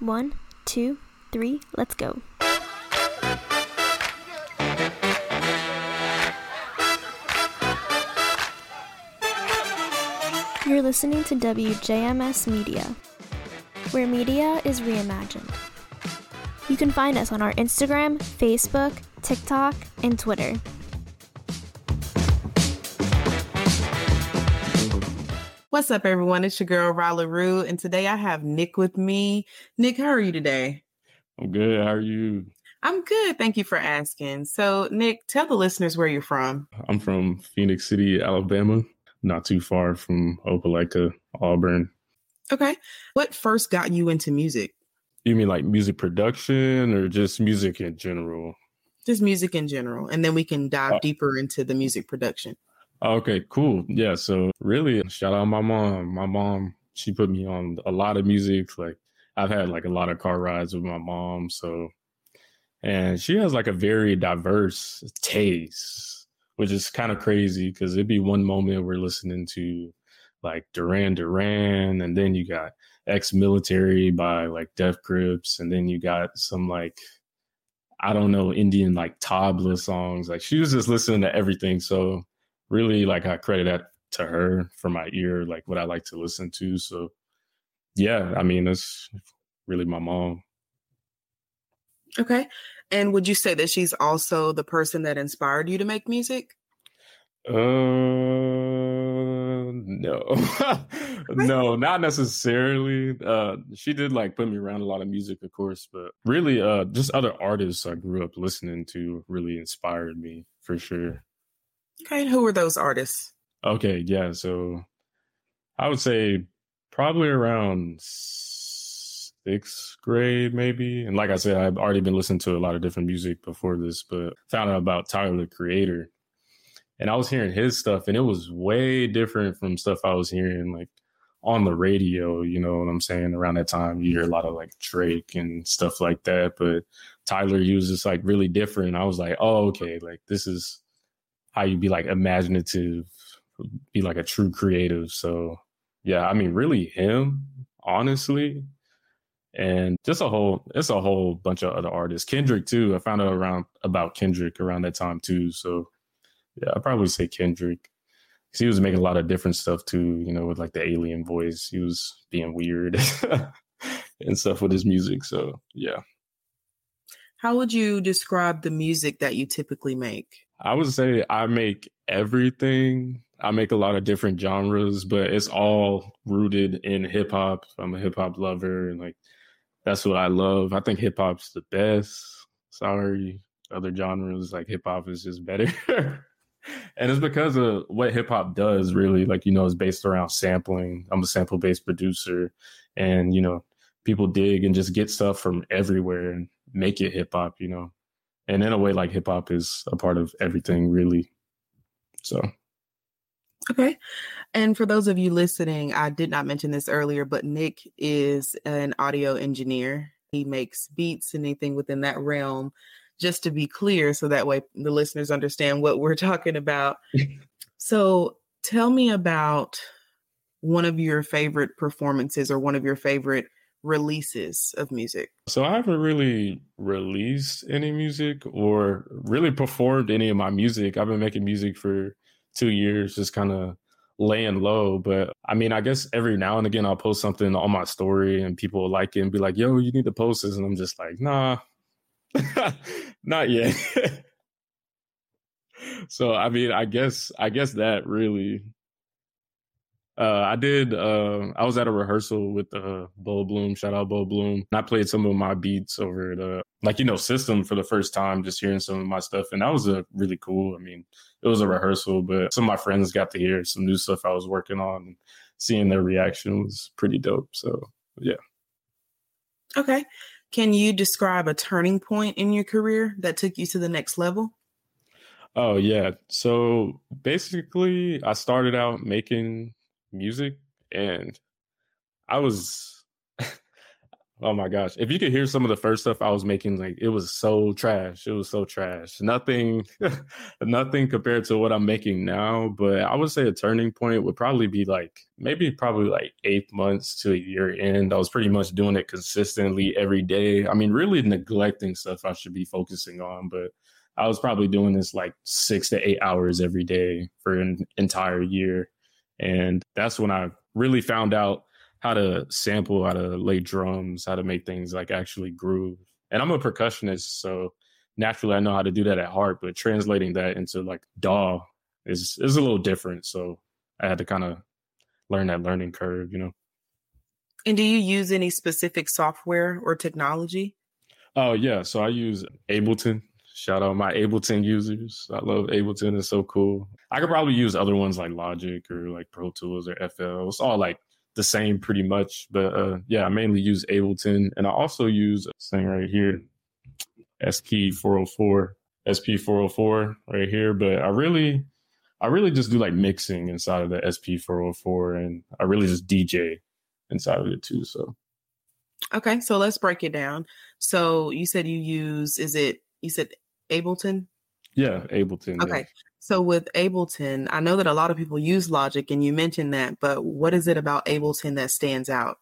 One, two, three, let's go. You're listening to WJMS Media, where media is reimagined. You can find us on our Instagram, Facebook, TikTok, and Twitter. What's up, everyone? It's your girl, Rala Rue, and today I have Nick with me. Nick, how are you today? I'm good. How are you? I'm good. Thank you for asking. So, Nick, tell the listeners where you're from. I'm from Phenix City, Alabama, not too far from Opelika, Auburn. Okay. What first got you into music? You mean like music production or just music in general? Just music in general. And then we can dive Uh, deeper into the music production. Okay, cool. Yeah, so really shout out my mom. My mom, she put me on a lot of music. Like I've had like a lot of car rides with my mom, so and she has like a very diverse taste, which is kind of crazy because it'd be one moment we're listening to like Duran Duran, and then you got ex-military by like Death Grips, and then you got some like I don't know Indian like tabla songs. Like she was just listening to everything. So really like I credit that to her for my ear, like what I like to listen to. So yeah, I mean that's really my mom. Okay. And would you say that she's also the person that inspired you to make music? Uh no. no, not necessarily. Uh she did like put me around a lot of music, of course, but really uh just other artists I grew up listening to really inspired me for sure. Okay. Who were those artists? Okay, yeah. So I would say probably around sixth grade, maybe. And like I said, I've already been listening to a lot of different music before this, but found out about Tyler the Creator. And I was hearing his stuff, and it was way different from stuff I was hearing like on the radio. You know what I'm saying? Around that time, you hear a lot of like Drake and stuff like that. But Tyler, just like really different. I was like, oh, okay, like this is how you be like imaginative, be like a true creative. So yeah, I mean, really him, honestly. And just a whole, it's a whole bunch of other artists. Kendrick too. I found out around about Kendrick around that time too. So yeah, I'd probably say Kendrick. he was making a lot of different stuff too, you know, with like the alien voice. He was being weird and stuff with his music. So yeah. How would you describe the music that you typically make? I would say I make everything. I make a lot of different genres, but it's all rooted in hip hop. I'm a hip hop lover and like that's what I love. I think hip hop's the best. Sorry, other genres like hip hop is just better. and it's because of what hip hop does really. Like, you know, it's based around sampling. I'm a sample based producer and, you know, people dig and just get stuff from everywhere and make it hip hop, you know and in a way like hip hop is a part of everything really so Okay. And for those of you listening, I did not mention this earlier, but Nick is an audio engineer. He makes beats and anything within that realm, just to be clear, so that way the listeners understand what we're talking about. so tell me about one of your favorite performances or one of your favorite releases of music. so i haven't really released any music or really performed any of my music. I've been making music for two years just kind of laying low but i mean i guess every now and again i'll post something on my story and people will like it and be like yo you need to post this and i'm just like nah. Not yet. So i mean i guess i guess that really uh i did uh i was at a rehearsal with uh bo bloom shout out bo bloom and i played some of my beats over the like you know system for the first time just hearing some of my stuff and that was a really cool i mean it was a rehearsal but some of my friends got to hear some new stuff i was working on and seeing their reaction was pretty dope so yeah Okay. Can you describe a turning point in your career that took you to the next level? Oh yeah. So basically I started out making music and I was Oh my gosh. If you could hear some of the first stuff I was making, like it was so trash. It was so trash. Nothing nothing compared to what I'm making now. But I would say a turning point would probably be like maybe probably like eight months to a year end. I was pretty much doing it consistently every day. I mean, really neglecting stuff I should be focusing on, but I was probably doing this like six to eight hours every day for an entire year. And that's when I really found out how to sample, how to lay drums, how to make things like actually groove. And I'm a percussionist, so naturally I know how to do that at heart, but translating that into like DAW is is a little different. So I had to kind of learn that learning curve, you know. And do you use any specific software or technology? Oh yeah, so I use Ableton. Shout out my Ableton users. I love Ableton. It's so cool. I could probably use other ones like Logic or like Pro Tools or FL. It's all like the same pretty much. But uh, yeah, I mainly use Ableton, and I also use this thing right here, SP404. SP404 right here. But I really, I really just do like mixing inside of the SP404. and I really just DJ inside of it too. So. Okay, so let's break it down. So you said you use is it you said Ableton? Yeah, Ableton. Okay. Yeah. So with Ableton, I know that a lot of people use Logic and you mentioned that, but what is it about Ableton that stands out?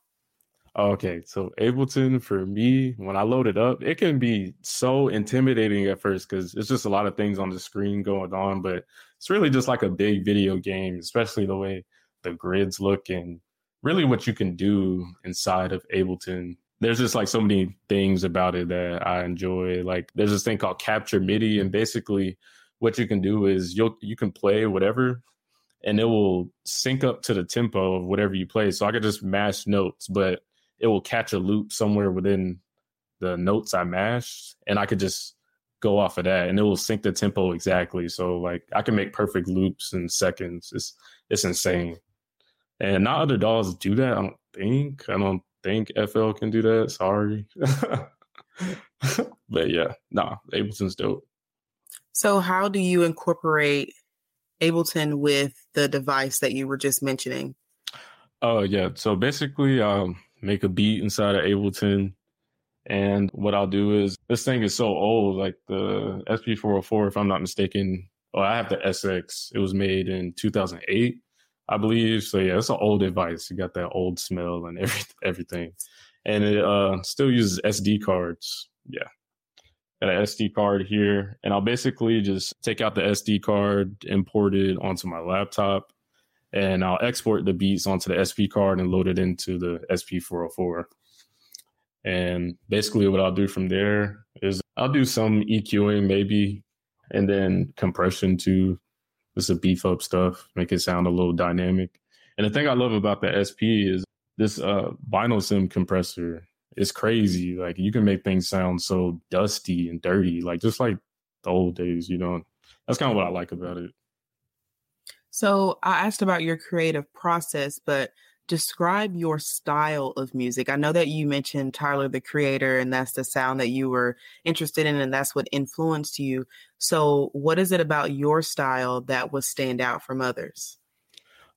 Okay, so Ableton for me, when I load it up, it can be so intimidating at first because it's just a lot of things on the screen going on, but it's really just like a big video game, especially the way the grids look and really what you can do inside of Ableton. There's just like so many things about it that I enjoy. Like there's this thing called Capture MIDI, and basically what you can do is you'll you can play whatever and it will sync up to the tempo of whatever you play. So I could just mash notes, but it will catch a loop somewhere within the notes I mashed, and I could just go off of that, and it will sync the tempo exactly. So like I can make perfect loops in seconds. It's it's insane, and not other DAWs do that. I don't think. I don't think FL can do that. Sorry, but yeah, nah, Ableton's dope. So, how do you incorporate Ableton with the device that you were just mentioning? Oh, yeah. So, basically, um, make a beat inside of Ableton. And what I'll do is this thing is so old, like the SP404, if I'm not mistaken. Oh, I have the SX. It was made in 2008, I believe. So yeah, it's an old device. You got that old smell and every, everything, and it uh, still uses SD cards. Yeah, got an SD card here, and I'll basically just take out the SD card, import it onto my laptop, and I'll export the beats onto the SP card and load it into the SP404. And basically, what I'll do from there is I'll do some EQing maybe, and then compression too, just to beef up stuff, make it sound a little dynamic. And the thing I love about the SP is this uh, vinyl sim compressor it's crazy. Like you can make things sound so dusty and dirty, like just like the old days, you know. That's kind of what I like about it. So I asked about your creative process, but describe your style of music. I know that you mentioned Tyler the creator and that's the sound that you were interested in and that's what influenced you. So what is it about your style that would stand out from others?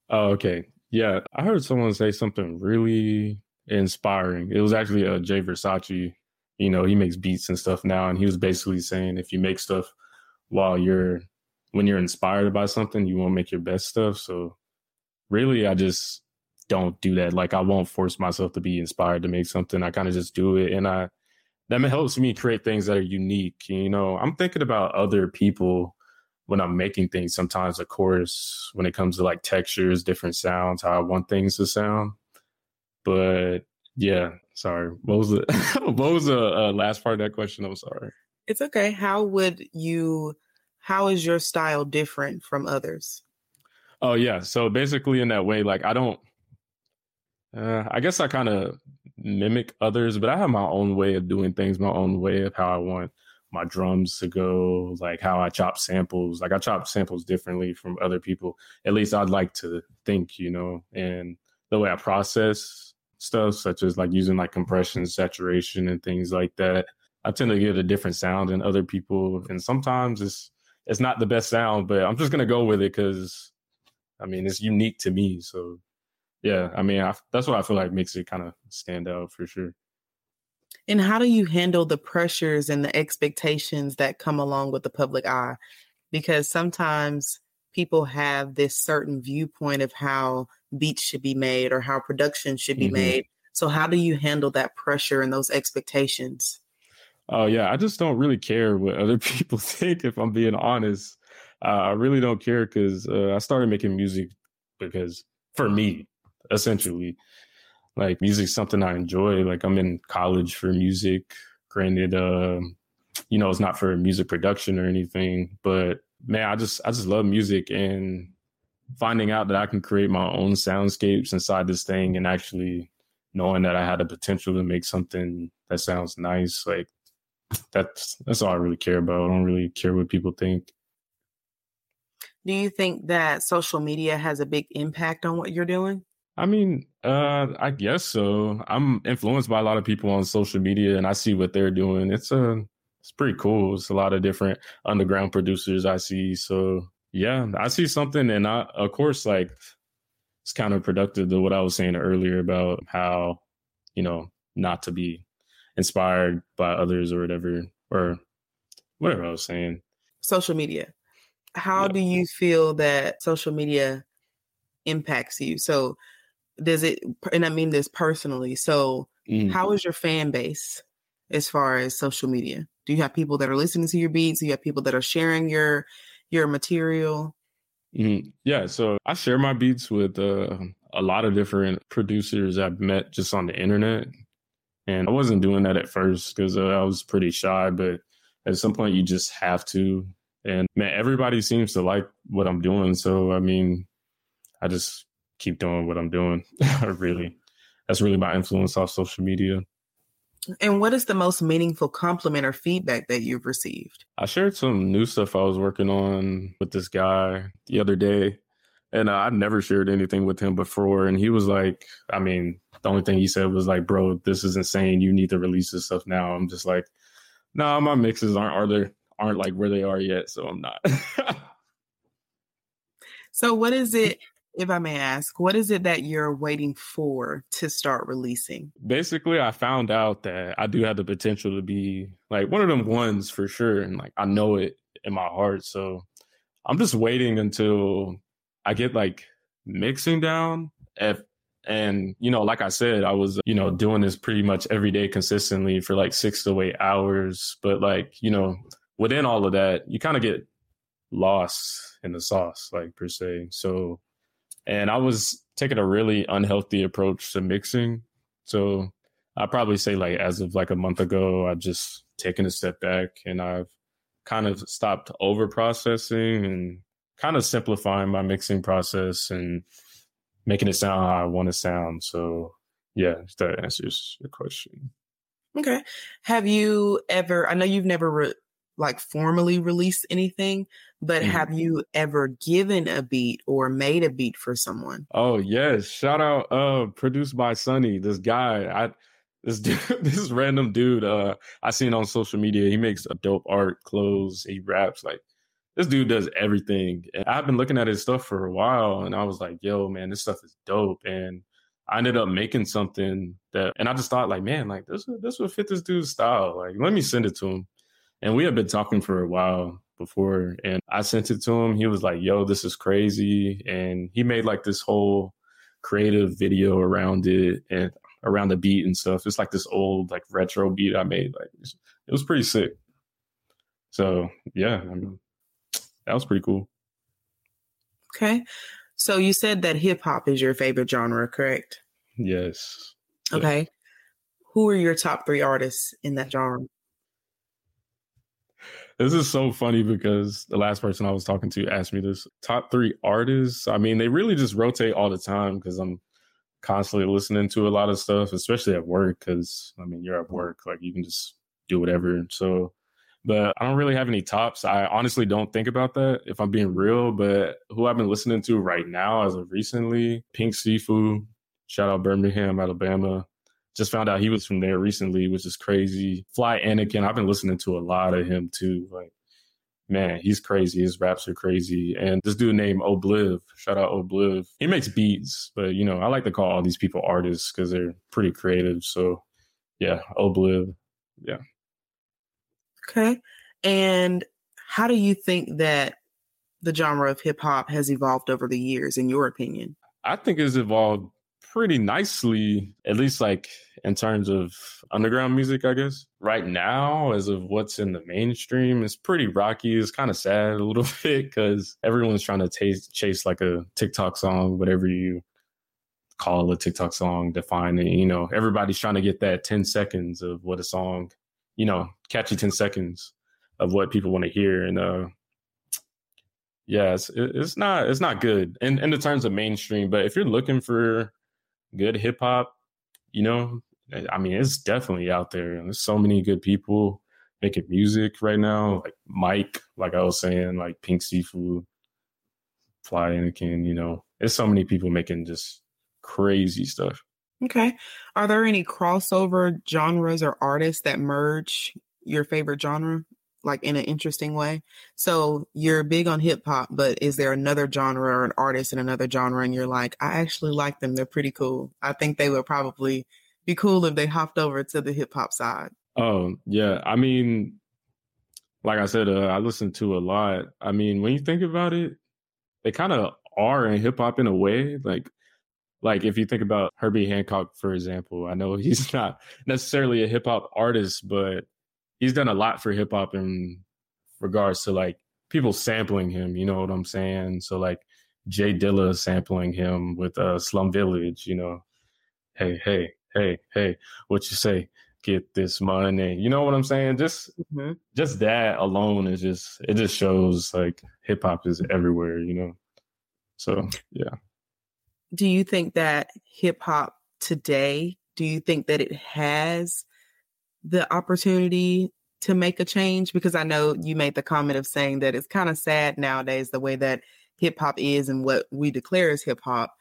Oh, okay. Yeah, I heard someone say something really inspiring. It was actually uh, Jay Versace. You know, he makes beats and stuff now, and he was basically saying if you make stuff while you're when you're inspired by something, you won't make your best stuff. So really, I just don't do that. Like I won't force myself to be inspired to make something. I kind of just do it, and I that helps me create things that are unique. You know, I'm thinking about other people when I'm making things. Sometimes, of course, when it comes to like textures, different sounds, how I want things to sound. But yeah, sorry. What was the what was the uh, last part of that question? I'm sorry. It's okay. How would you? How is your style different from others? Oh yeah. So basically, in that way, like I don't. Uh, I guess I kind of mimic others, but I have my own way of doing things, my own way of how I want my drums to go, like how I chop samples. Like I chop samples differently from other people. At least I'd like to think, you know, and the way I process stuff, such as like using like compression, saturation, and things like that. I tend to get a different sound than other people, and sometimes it's it's not the best sound, but I'm just gonna go with it because I mean it's unique to me. So yeah, I mean I, that's what I feel like makes it kind of stand out for sure. And how do you handle the pressures and the expectations that come along with the public eye? Because sometimes people have this certain viewpoint of how beats should be made or how production should be mm-hmm. made. So, how do you handle that pressure and those expectations? Oh, yeah. I just don't really care what other people think, if I'm being honest. Uh, I really don't care because uh, I started making music because for me, essentially, like music's something I enjoy. Like I'm in college for music. Granted, uh, you know, it's not for music production or anything, but man, I just I just love music and finding out that I can create my own soundscapes inside this thing and actually knowing that I had the potential to make something that sounds nice, like that's that's all I really care about. I don't really care what people think. Do you think that social media has a big impact on what you're doing? I mean, uh, I guess so. I'm influenced by a lot of people on social media, and I see what they're doing. It's a, uh, it's pretty cool. It's a lot of different underground producers I see. So yeah, I see something, and I, of course, like it's kind of productive to what I was saying earlier about how, you know, not to be inspired by others or whatever, or whatever I was saying. Social media. How yeah. do you feel that social media impacts you? So does it and i mean this personally so mm. how is your fan base as far as social media do you have people that are listening to your beats do you have people that are sharing your your material mm-hmm. yeah so i share my beats with uh, a lot of different producers i've met just on the internet and i wasn't doing that at first because uh, i was pretty shy but at some point you just have to and man everybody seems to like what i'm doing so i mean i just keep doing what I'm doing. really, that's really my influence off social media. And what is the most meaningful compliment or feedback that you've received? I shared some new stuff I was working on with this guy the other day. And uh, I'd never shared anything with him before. And he was like, I mean, the only thing he said was like, bro, this is insane. You need to release this stuff now. I'm just like, no, nah, my mixes aren't are there aren't like where they are yet. So I'm not. so what is it if I may ask, what is it that you're waiting for to start releasing? Basically, I found out that I do have the potential to be like one of them ones for sure. And like I know it in my heart. So I'm just waiting until I get like mixing down. If and you know, like I said, I was, you know, doing this pretty much every day consistently for like six to eight hours. But like, you know, within all of that, you kind of get lost in the sauce, like per se. So and I was taking a really unhealthy approach to mixing. So I probably say like as of like a month ago, I've just taken a step back and I've kind of stopped over processing and kind of simplifying my mixing process and making it sound how I want to sound. So yeah, that answers your question. Okay. Have you ever, I know you've never re- like formally released anything, but mm-hmm. have you ever given a beat or made a beat for someone? Oh yes. Shout out uh produced by Sunny. This guy, I this dude, this random dude uh I seen on social media. He makes a dope art, clothes, he raps like this dude does everything. And I've been looking at his stuff for a while and I was like, yo, man, this stuff is dope. And I ended up making something that and I just thought like, man, like this this would fit this dude's style. Like, let me send it to him. And we had been talking for a while before and I sent it to him. He was like, yo, this is crazy. And he made like this whole creative video around it and around the beat and stuff. It's like this old, like retro beat I made. Like it was pretty sick. So yeah, I mean, that was pretty cool. Okay. So you said that hip hop is your favorite genre, correct? Yes. Okay. Who are your top three artists in that genre? This is so funny because the last person I was talking to asked me this top three artists. I mean, they really just rotate all the time because I'm constantly listening to a lot of stuff, especially at work. Because I mean, you're at work, like you can just do whatever. So, but I don't really have any tops. I honestly don't think about that if I'm being real. But who I've been listening to right now, as of recently, Pink Siifu, shout out Birmingham, Alabama. Just found out he was from there recently, which is crazy. Fly Anakin, I've been listening to a lot of him too. Like, man, he's crazy. His raps are crazy. And this dude named Obliv, shout out Obliv. He makes beats, but you know, I like to call all these people artists because they're pretty creative. So yeah, Obliv. yeah. Okay. And how do you think that the genre of hip hop has evolved over the years, in your opinion? I think it's evolved pretty nicely, at least like in terms of underground music, I guess. Right now, as of what's in the mainstream, it's pretty rocky. It's kind of sad a little bit because everyone's trying to taste, chase like a TikTok song, whatever you call a TikTok song, define it. You know, everybody's trying to get that 10 seconds of what a song, you know, catchy 10 seconds of what people want to hear. And, uh, yeah, it's, it's not, it's not good in, in the terms of mainstream, but if you're looking for good hip hop, you know, I mean, it's definitely out there. And There's so many good people making music right now, like Mike, like I was saying, like Pink Siifu, Fly Anakin, you know, there's so many people making just crazy stuff. Okay. Are there any crossover genres or artists that merge your favorite genre? Like in an interesting way. So you're big on hip hop, but is there another genre or an artist in another genre and you're like, I actually like them. They're pretty cool. I think they would probably be cool if they hopped over to the hip hop side. Oh, yeah. I mean, like I said, uh, I listen to a lot. I mean, when you think about it, they kind of are in hip hop in a way. Like, like if you think about Herbie Hancock, for example, I know he's not necessarily a hip hop artist, but he's done a lot for hip hop in regards to like people sampling him. You know what I'm saying? So like J Dilla sampling him with uh, Slum Village. You know, hey, hey, hey, hey, what you say? Get this money. You know what I'm saying? Just mm-hmm. just that alone is just it just shows like hip hop is everywhere. You know. So yeah. Do you think that hip hop today? Do you think that it has the opportunity to make a change? Because I know you made the comment of saying that it's kind of sad nowadays the way that hip hop is and what we declare as hip hop.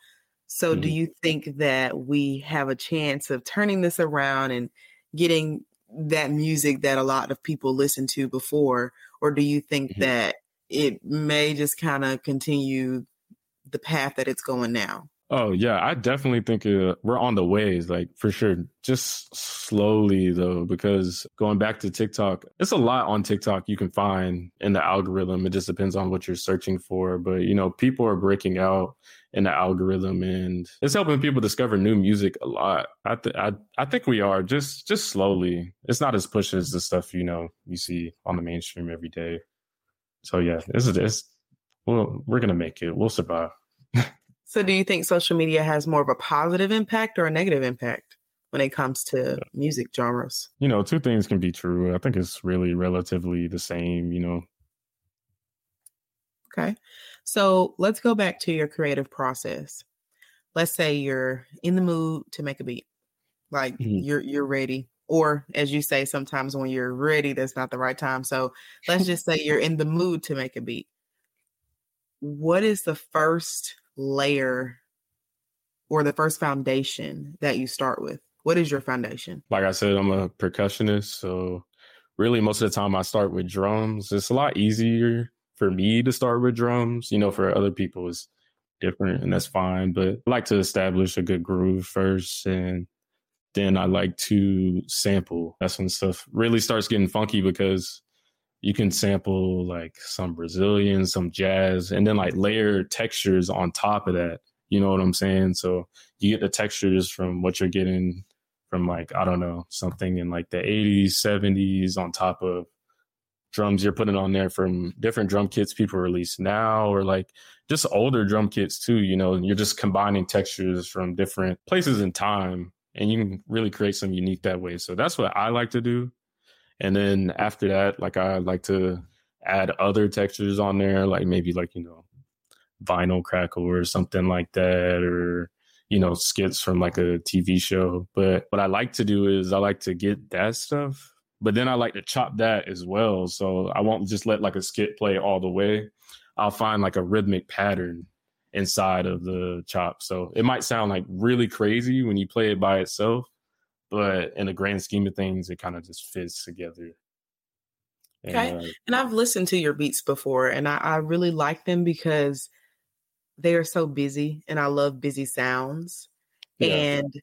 So, mm-hmm. do you think that we have a chance of turning this around and getting that music that a lot of people listened to before? Or do you think mm-hmm. that it may just kind of continue the path that it's going now? Oh yeah, I definitely think uh, we're on the ways, like for sure. Just slowly though, because going back to TikTok, it's a lot on TikTok you can find in the algorithm. It just depends on what you're searching for, but you know, people are breaking out in the algorithm, and it's helping people discover new music a lot. I th- I I think we are just just slowly. It's not as push as the stuff you know you see on the mainstream every day. So yeah, this is this. Well, we're gonna make it. We'll survive. So, do you think social media has more of a positive impact or a negative impact when it comes to music genres? You know, two things can be true. I think it's really relatively the same, you know. Okay. So, let's go back to your creative process. Let's say you're in the mood to make a beat. Like mm-hmm. you're you're ready or as you say sometimes when you're ready that's not the right time. So, let's just say you're in the mood to make a beat. What is the first layer or the first foundation that you start with? What is your foundation? Like I said, I'm a percussionist. So, really, most of the time I start with drums. It's a lot easier for me to start with drums. You know, for other people, it's different and that's fine. But I like to establish a good groove first. And then I like to sample. That's when stuff really starts getting funky because you can sample like some Brazilian, some jazz, and then like layer textures on top of that. You know what I'm saying? So you get the textures from what you're getting from like, I don't know, something in like the 80s, 70s on top of drums you're putting on there from different drum kits people release now or like just older drum kits too, you know, you're just combining textures from different places in time and you can really create some unique that way. So that's what I like to do. And then after that, like I like to add other textures on there, like maybe like, you know, vinyl crackle or something like that, or, you know, skits from like a TV show. But what I like to do is I like to get that stuff, but then I like to chop that as well. So I won't just let like a skit play all the way. I'll find like a rhythmic pattern inside of the chop. So it might sound like really crazy when you play it by itself, but in the grand scheme of things, it kind of just fits together. And, okay. Uh, and I've listened to your beats before and I, I really like them because they are so busy and I love busy sounds. Yeah. And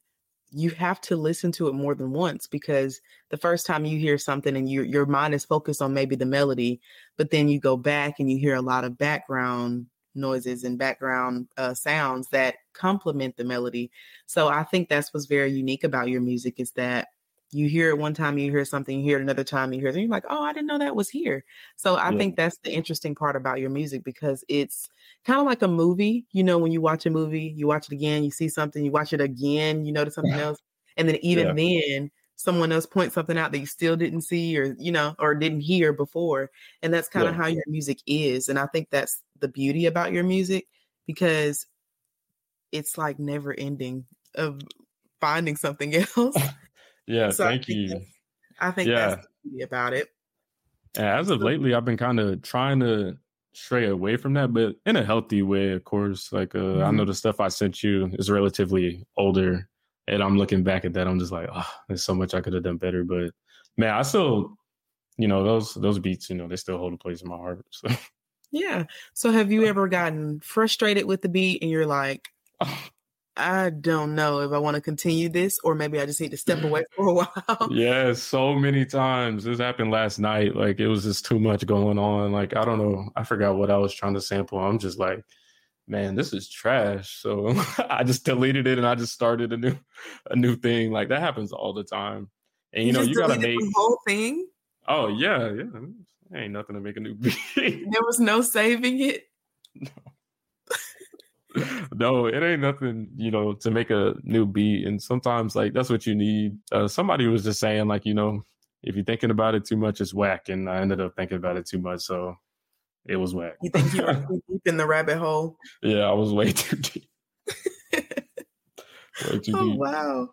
you have to listen to it more than once because the first time you hear something and your your mind is focused on maybe the melody, but then you go back and you hear a lot of background noises and background uh, sounds that complement the melody. So I think that's what's very unique about your music is that you hear it one time, you hear something, you hear it another time, you hear it, and you're like, oh, I didn't know that was here. So I yeah. think that's the interesting part about your music because it's kind of like a movie. You know, when you watch a movie, you watch it again, you see something, you watch it again, you notice something else. And then even yeah. then, someone else points something out that you still didn't see or, you know, or didn't hear before. And that's kind of yeah. how your music is. And I think that's the beauty about your music because it's like never ending of finding something else. Yeah, so thank I you. I think yeah. that's about it. as of lately, I've been kind of trying to stray away from that, but in a healthy way, of course. Like uh, mm-hmm. I know the stuff I sent you is relatively older, and I'm looking back at that, I'm just like, oh, there's so much I could have done better. But man, I still, you know, those those beats, you know, they still hold a place in my heart. So. Yeah. So have you ever gotten frustrated with the beat and you're like, I don't know if I want to continue this or maybe I just need to step away for a while. yeah, so many times. This happened last night. Like it was just too much going on. Like I don't know. I forgot what I was trying to sample. I'm just like, man, this is trash. So I just deleted it and I just started a new a new thing. Like that happens all the time. And you, you know, you gotta make the whole thing. Oh yeah, yeah. Ain't nothing to make a new beat. there was no saving it. No no, it ain't nothing, you know, to make a new beat. And sometimes like that's what you need. Uh, somebody was just saying like, you know, if you're thinking about it too much, it's whack. And I ended up thinking about it too much, so it was whack. You think you were too deep in the rabbit hole? Yeah, I was way too deep. way too oh, deep. Wow.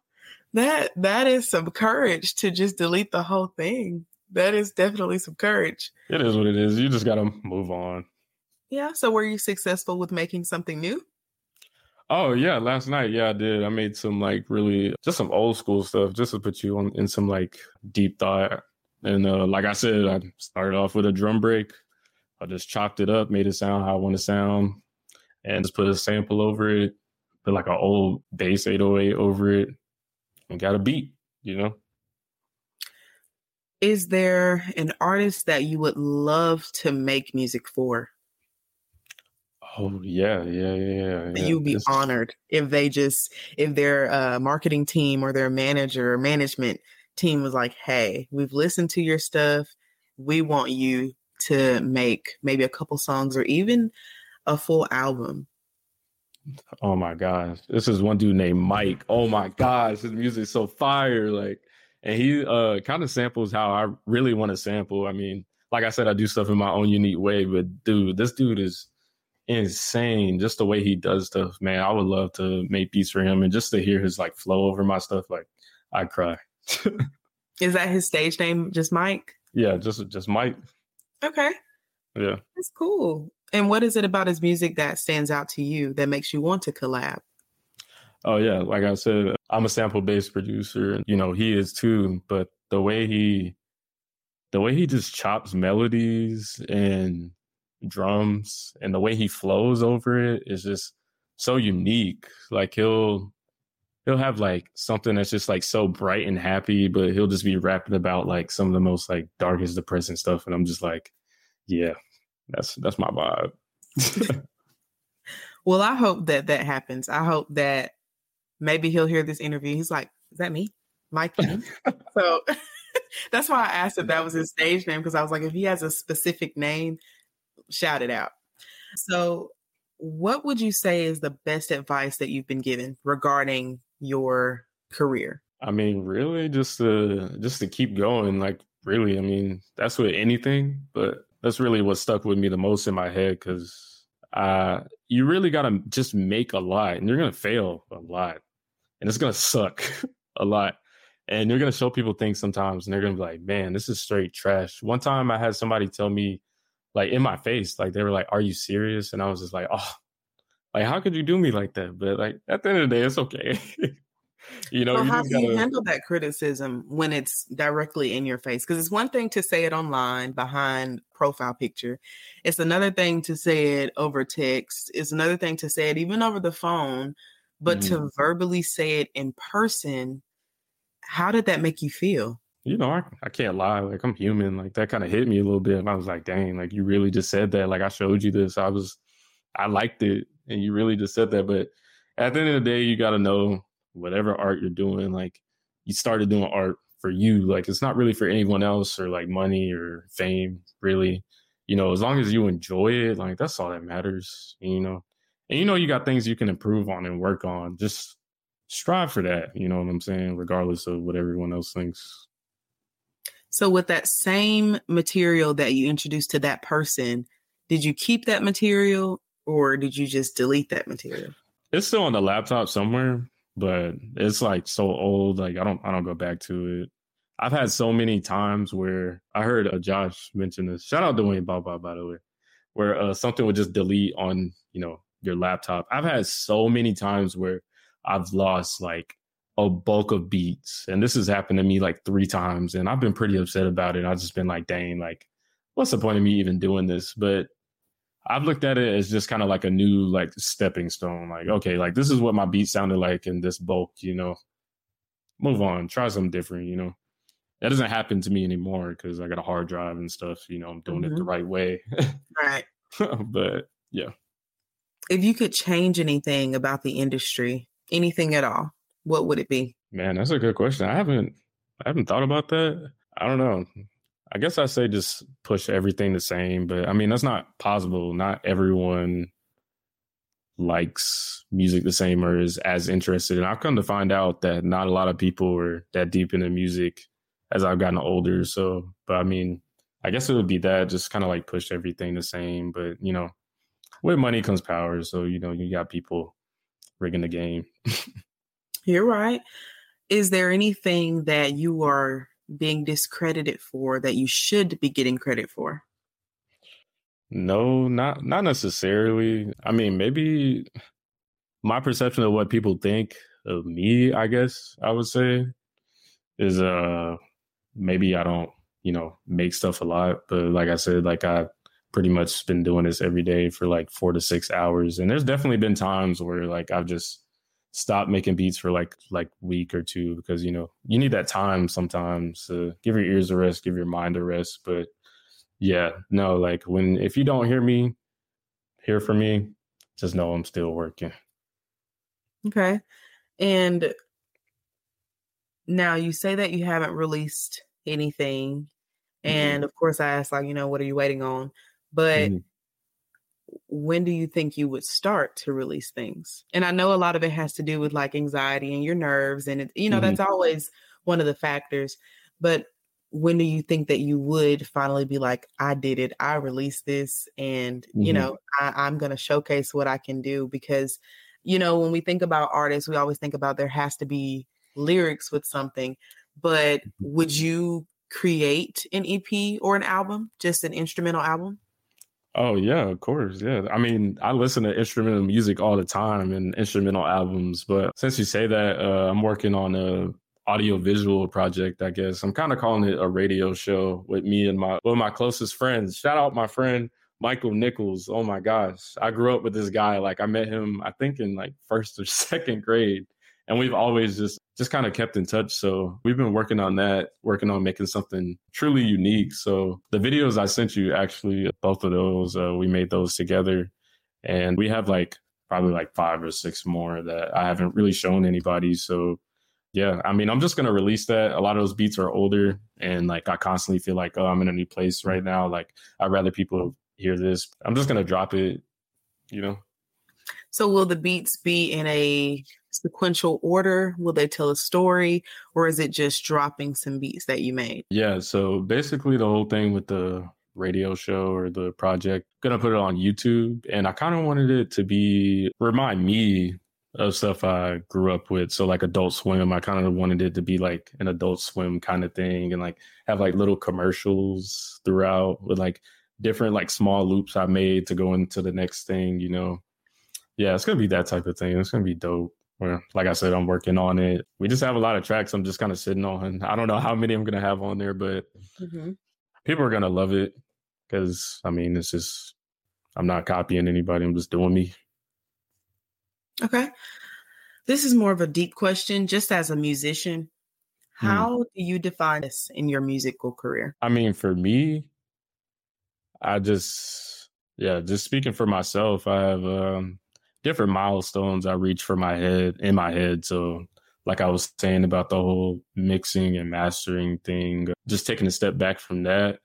That that is some courage to just delete the whole thing. That is definitely some courage. It is what it is. You just gotta move on. Yeah. So were you successful with making something new? Oh yeah, last night, yeah, I did. I made some like really just some old school stuff just to put you on in some like deep thought. And uh, like I said, I started off with a drum break. I just chopped it up, made it sound how I want to sound, and just put a sample over it, put like an old bass 808 over it, and got a beat, you know. Is there an artist that you would love to make music for? Oh yeah, yeah, yeah. yeah. You'd be honored if they just if their uh, marketing team or their manager or management team was like, "Hey, we've listened to your stuff. We want you to make maybe a couple songs or even a full album." Oh my gosh, this is one dude named Mike. Oh my gosh, his music's so fire. Like, and he uh kind of samples how I really want to sample. I mean, like I said, I do stuff in my own unique way, but dude, this dude is insane. Just the way he does stuff, man. I would love to make beats for him and just to hear his like flow over my stuff, like I cry. Is that his stage name? Just Mike? Yeah, just just Mike. Okay. Yeah. That's cool. And what is it about his music that stands out to you that makes you want to collab? Oh yeah, like I said, I'm a sample based producer. You know, he is too, but the way he the way he just chops melodies and drums and the way he flows over it is just so unique. Like he'll he'll have like something that's just like so bright and happy, but he'll just be rapping about like some of the most like darkest depressing stuff. And I'm just like, yeah, that's that's my vibe. well, I hope that that happens. I hope that maybe he'll hear this interview. He's like, is that me? Mike? so that's why I asked if that was his stage name because I was like, if he has a specific name, shout it out. So, what would you say is the best advice that you've been given regarding your career? I mean, really, just to just to keep going. Like, really, I mean, that's with anything, but that's really what stuck with me the most in my head because uh, you really got to just make a lot, and you're gonna fail a lot, and it's gonna suck a lot. And you're gonna show people things sometimes, and they're gonna be like, "Man, this is straight trash." One time, I had somebody tell me like in my face. Like they were like, "Are you serious?" And I was just like, "Oh, like how could you do me like that?" But like at the end of the day, it's okay. you know, well, you how do gotta... you handle that criticism when it's directly in your face? Because it's one thing to say it online behind profile picture. It's another thing to say it over text. It's another thing to say it even over the phone but mm-hmm. to verbally say it in person, how did that make you feel? You know, I, I can't lie. Like I'm human. Like that kind of hit me a little bit. And I was like, dang, like you really just said that. Like I showed you this. I was I liked it. And you really just said that. But at the end of the day, you gotta know whatever art you're doing, like you started doing art for you. Like it's not really for anyone else or like money or fame, really. You know, as long as you enjoy it, like that's all that matters. You know. And you know you got things you can improve on and work on. Just strive for that. You know what I'm saying? Regardless of what everyone else thinks. So with that same material that you introduced to that person, did you keep that material or did you just delete that material? It's still on the laptop somewhere, but it's like so old. Like I don't I don't go back to it. I've had so many times where I heard uh, Josh mention this. Shout out to Wayne Baba, by the way, where uh, something would just delete on you know your laptop. I've had so many times where I've lost like a bulk of beats, and this has happened to me like three times, and I've been pretty upset about it. I've just been like, dang, like what's the point of me even doing this? But I've looked at it as just kind of like a new like stepping stone. Like, okay, like this is what my beat sounded like in this bulk, you know. Move on, try something different, you know. That doesn't happen to me anymore because I got a hard drive and stuff, you know, I'm doing mm-hmm. it the mm-hmm. right way. right. but yeah. If you could change anything about the industry, anything at all, what would it be? Man, that's a good question. I haven't I haven't thought about that. I don't know. I guess I say just push everything the same, but I mean that's not possible. Not everyone likes music the same or is as interested. And I've come to find out that not a lot of people are that deep into music as I've gotten older. So, but I mean, I guess it would be that just kind of like push everything the same. But you know, with money comes power. So you know, you got people rigging the game. You're right. Is there anything that you are being discredited for that you should be getting credit for? No, not not necessarily. I mean, maybe my perception of what people think of me, I guess I would say, is uh maybe I don't, you know, make stuff a lot, but like I said, like I pretty much been doing this every day for like 4 to 6 hours and there's definitely been times where like I've just stop making beats for like like week or two because you know you need that time sometimes to give your ears a rest give your mind a rest. But yeah no like when if you don't hear me hear from me just know i'm still working. Okay. And now you say that you haven't released anything mm-hmm. and of course i asked like you know what are you waiting on? But mm-hmm when do you think you would start to release things? And I know a lot of it has to do with like anxiety and your nerves, and it, you know, mm-hmm. that's always one of the factors. But when do you think that you would finally be like, I did it, I released this, and mm-hmm. you know, I, I'm going to showcase what I can do? Because, you know, when we think about artists, we always think about there has to be lyrics with something, but mm-hmm. would you create an EP or an album, just an instrumental album? Oh yeah, of course. Yeah. I mean, I listen to instrumental music all the time and instrumental albums, but since you say that, uh, I'm working on a audio visual project, I guess. I'm kind of calling it a radio show with me and my of my closest friends. Shout out my friend Michael Nichols. Oh my gosh. I grew up with this guy. Like I met him, I think in like first or second grade. And we've always just just kind of kept in touch. So we've been working on that, working on making something truly unique. So the videos I sent you, actually, both of those, uh, we made those together. And we have like probably like five or six more that I haven't really shown anybody. So yeah, I mean, I'm just to release that. A lot of those beats are older. And like, I constantly feel like, oh, I'm in a new place right now. Like, I'd rather people hear this. I'm just to drop it, you know? So will the beats be in a sequential order? Will they tell a story or is it just dropping some beats that you made? Yeah, so basically the whole thing with the radio show or the project, gonna put it on YouTube and I kind of wanted it to be remind me of stuff I grew up with. So like Adult Swim, I kind of wanted it to be like an Adult Swim kind of thing and like have like little commercials throughout with like different like small loops I made to go into the next thing, you know. Yeah, it's gonna be that type of thing. It's gonna be dope like I said, I'm working on it. We just have a lot of tracks I'm just kind of sitting on. I don't know how many I'm going to have on there, but mm-hmm. people are going to love it because, I mean, it's just, I'm not copying anybody. I'm just doing me. Okay. This is more of a deep question. Just as a musician, Hmm. how do you define this in your musical career? I mean, for me, I just yeah, just speaking for myself, I have um different milestones I reach for my head in my head. So like I was saying about the whole mixing and mastering thing, just taking a step back from that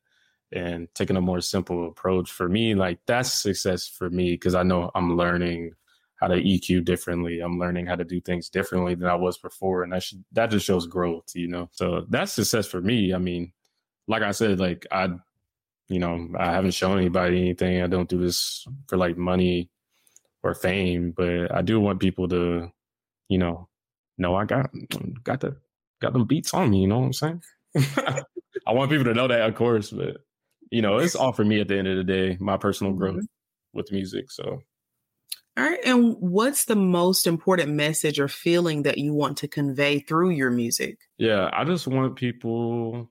and taking a more simple approach for me, like that's success for me because I know I'm learning how to EQ differently. I'm learning how to do things differently than I was before. And that should, that just shows growth, you know? So that's success for me. I mean, like I said, like I, you know, I haven't shown anybody anything. I don't do this for like money or fame, but I do want people to, you know, know I got, got the, got them beats on me. You know what I'm saying? I want people to know that, of course, but you know, it's all for me at the end of the day, my personal growth Mhm. with music. So All right. And what's the most important message or feeling that you want to convey through your music? Yeah, I just want people,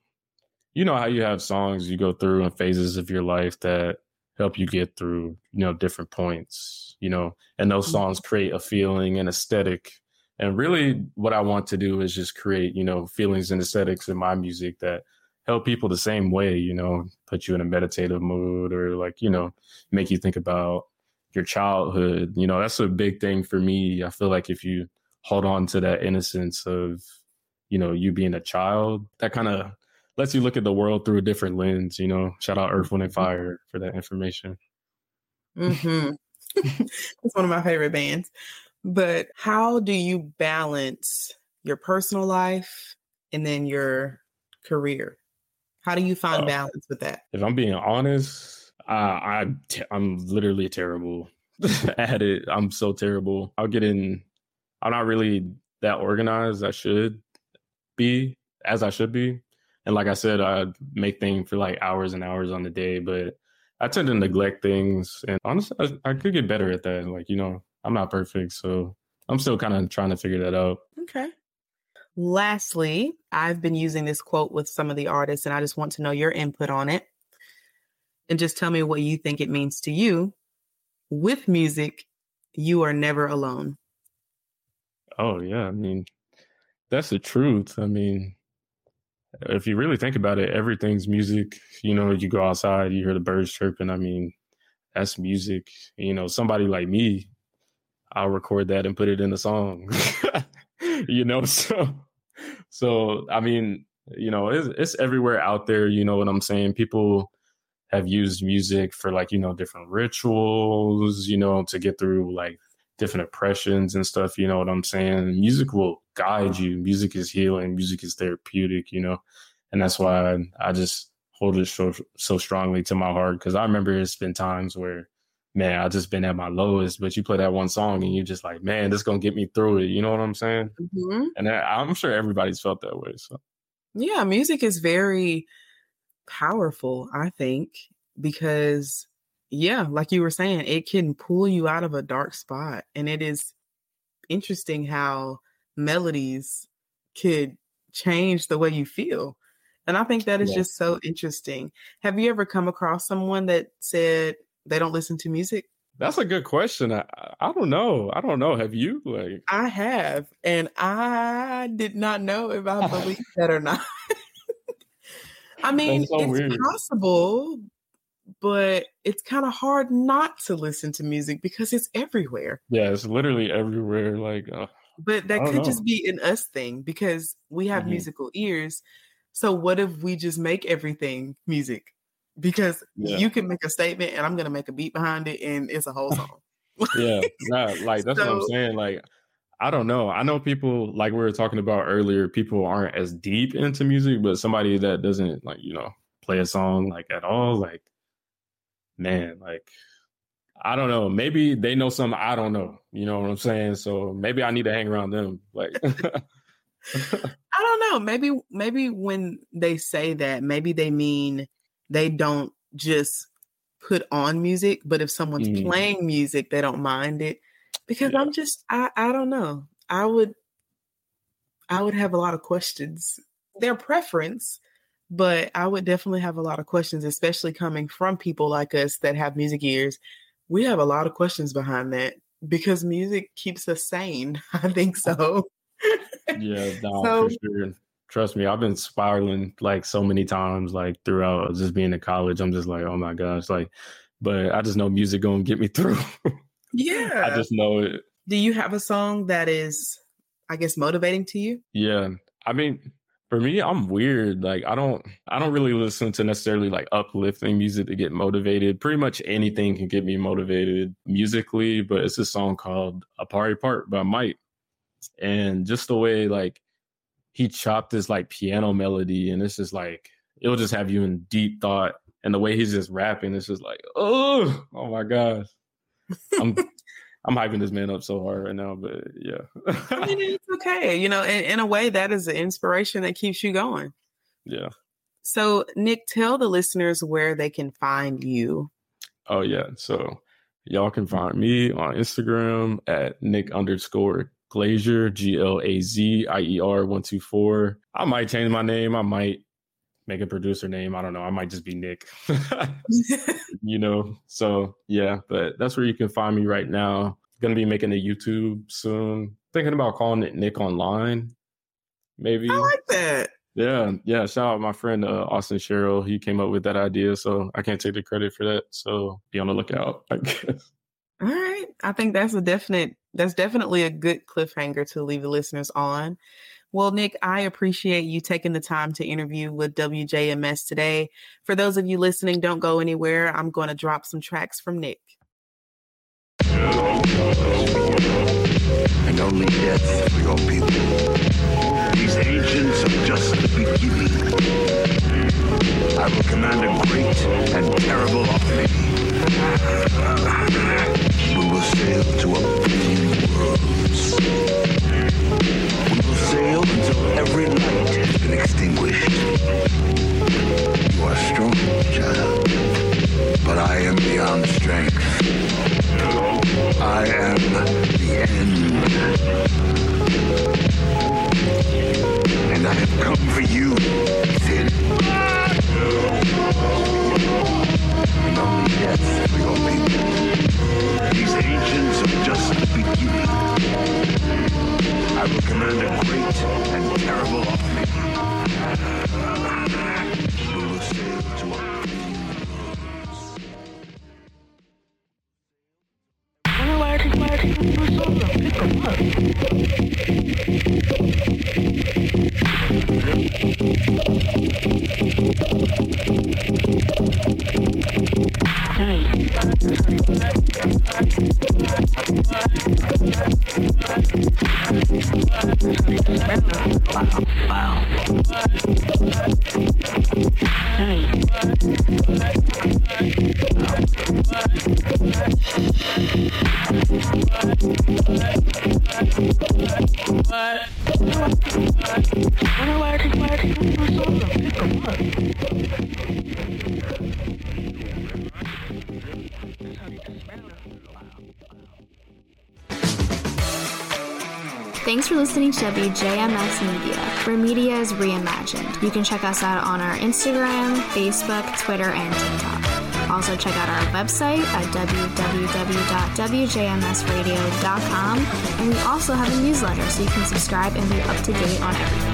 you know, how you have songs you go through in phases of your life that help you get through, you know, different points, you know, and those Mhm. songs create a feeling and aesthetic. And really, what I want to do is just create, you know, feelings and aesthetics in my music that help people the same way, you know, put you in a meditative mood or like, you know, make you think about your childhood. You know, that's a big thing for me. I feel like if you hold on to that innocence of, you know, you being a child, that kind of lets you look at the world through a different lens, you know. Shout out Earth, Wind, and Fire for that information. hmm it's one of my favorite bands. But how do you balance your personal life and then your career? How do you find Oh. balance with that? If I'm being honest, I t- I'm literally terrible at it. I'm so terrible. I'll get in. I'm not really that organized. I should be as I should be. And like I said, I make things for like hours and hours on the day, but I tend to neglect things. And honestly, I, I could get better at that. Like, you know, I'm not perfect. So I'm still kind of trying to figure that out. Okay. Lastly, I've been using this quote with some of the artists, and I just want to know your input on it. And just tell me what you think it means to you. With music, you are never alone. Oh, yeah. I mean, that's the truth. I mean, if you really think about it, everything's music. You know, you go outside, you hear the birds chirping. I mean, that's music. You know, somebody like me, I'll record that and put it in a song. you know, so so I mean, you know, it's, it's everywhere out there. You know what I'm saying? People have used music for like you know different rituals. You know, to get through like different oppressions and stuff. You know what I'm saying? Music will guide you. Music is healing. Music is therapeutic. You know, and that's why I, I just hold it so so strongly to my heart because I remember it's been times where man, I just been at my lowest, but you play that one song and you're just like, man, this gonna get me through it. You know what I'm saying? Mhm. And I, I'm sure everybody's felt that way. So Yeah, music is very powerful, I think, because, yeah, like you were saying, it can pull you out of a dark spot. And it is interesting how melodies could change the way you feel. And I think that is Yeah. just so interesting. Have you ever come across someone that said they don't listen to music? that's a good question. I, I don't know. I don't know. Have you like? I have, and I did not know if I believe that or not. I mean, so it's weird. possible, but it's kind of hard not to listen to music because it's everywhere. Yeah, it's literally everywhere. Like, uh, But that could just be an us thing because we have Mhm. musical ears. So what if we just make everything music? Because Yeah. you can make a statement and I'm gonna make a beat behind it and it's a whole song. yeah, nah, like that's what I'm saying. Like, I don't know. I know people like we were talking about earlier. People aren't as deep into music, but somebody that doesn't like you know play a song like at all, like man, like I don't know. Maybe they know something I don't know. You know what I'm saying? So maybe I need to hang around them. Like, I don't know. Maybe maybe when they say that, maybe they mean they don't just put on music, but if someone's Mm. playing music, they don't mind it. Because Yeah. I'm just I I don't know. I would I would have a lot of questions. Their preference, but I would definitely have a lot of questions, especially coming from people like us that have music ears. We have a lot of questions behind that. Because music keeps us sane. I think uh, so. yeah, no, so, for sure. Trust me, I've been spiraling like so many times, like throughout just being in college. I'm just like, oh my gosh, like, but I just know music gonna get me through. yeah, I just know it. Do you have a song that is, I guess, motivating to you? Yeah, I mean, for me, I'm weird. Like I don't I don't really listen to necessarily like uplifting music to get motivated. Pretty much anything can get me motivated musically, but it's a song called A Party Part by Mike. And just the way like he chopped this like piano melody and it's just like it'll just have you in deep thought. And the way he's just rapping, it's just like, oh, oh my gosh. I'm I'm hyping this man up so hard right now, but yeah. I mean, it's okay. You know, in, in a way, that is the inspiration that keeps you going. Yeah. So, Nick, tell the listeners where they can find you. Oh, yeah. So, y'all can find me on Instagram at Nick underscore Glazier, G L A Z I E R 124. I might change my name. I might make a producer name. I don't know. I might just be Nick. you know. So yeah, but that's where you can find me right now. Gonna be making a YouTube soon. Thinking about calling it Nick Online. Maybe. I like that. Yeah, yeah. Shout out my friend uh, Austin Sherrill. He came up with that idea, so I can't take the credit for that. So be on the lookout. I guess. All right. I think that's a definite. That's definitely a good cliffhanger to leave the listeners on. Well, Nick, I appreciate you taking the time to interview with WJMS today. For those of you listening, don't go anywhere. I'm going to drop some tracks from Nick. And only death for your people. These ancients are just the beginning. I will command a great and terrible army. We will sail to a billion worlds sail until every light has been extinguished. You are strong, child, but I am beyond strength. I am the end. And I have come for you, Sin. Only death for your people. These ancients are just the beginning. I will command a great and terrible army. Will sail to Thanks for listening to WJMS Media, where media is reimagined. You can check us out on our Instagram, Facebook, Twitter, and TikTok. Also, check out our website at www.wjmsradio.com. And we also have a newsletter so you can subscribe and be up to date on everything.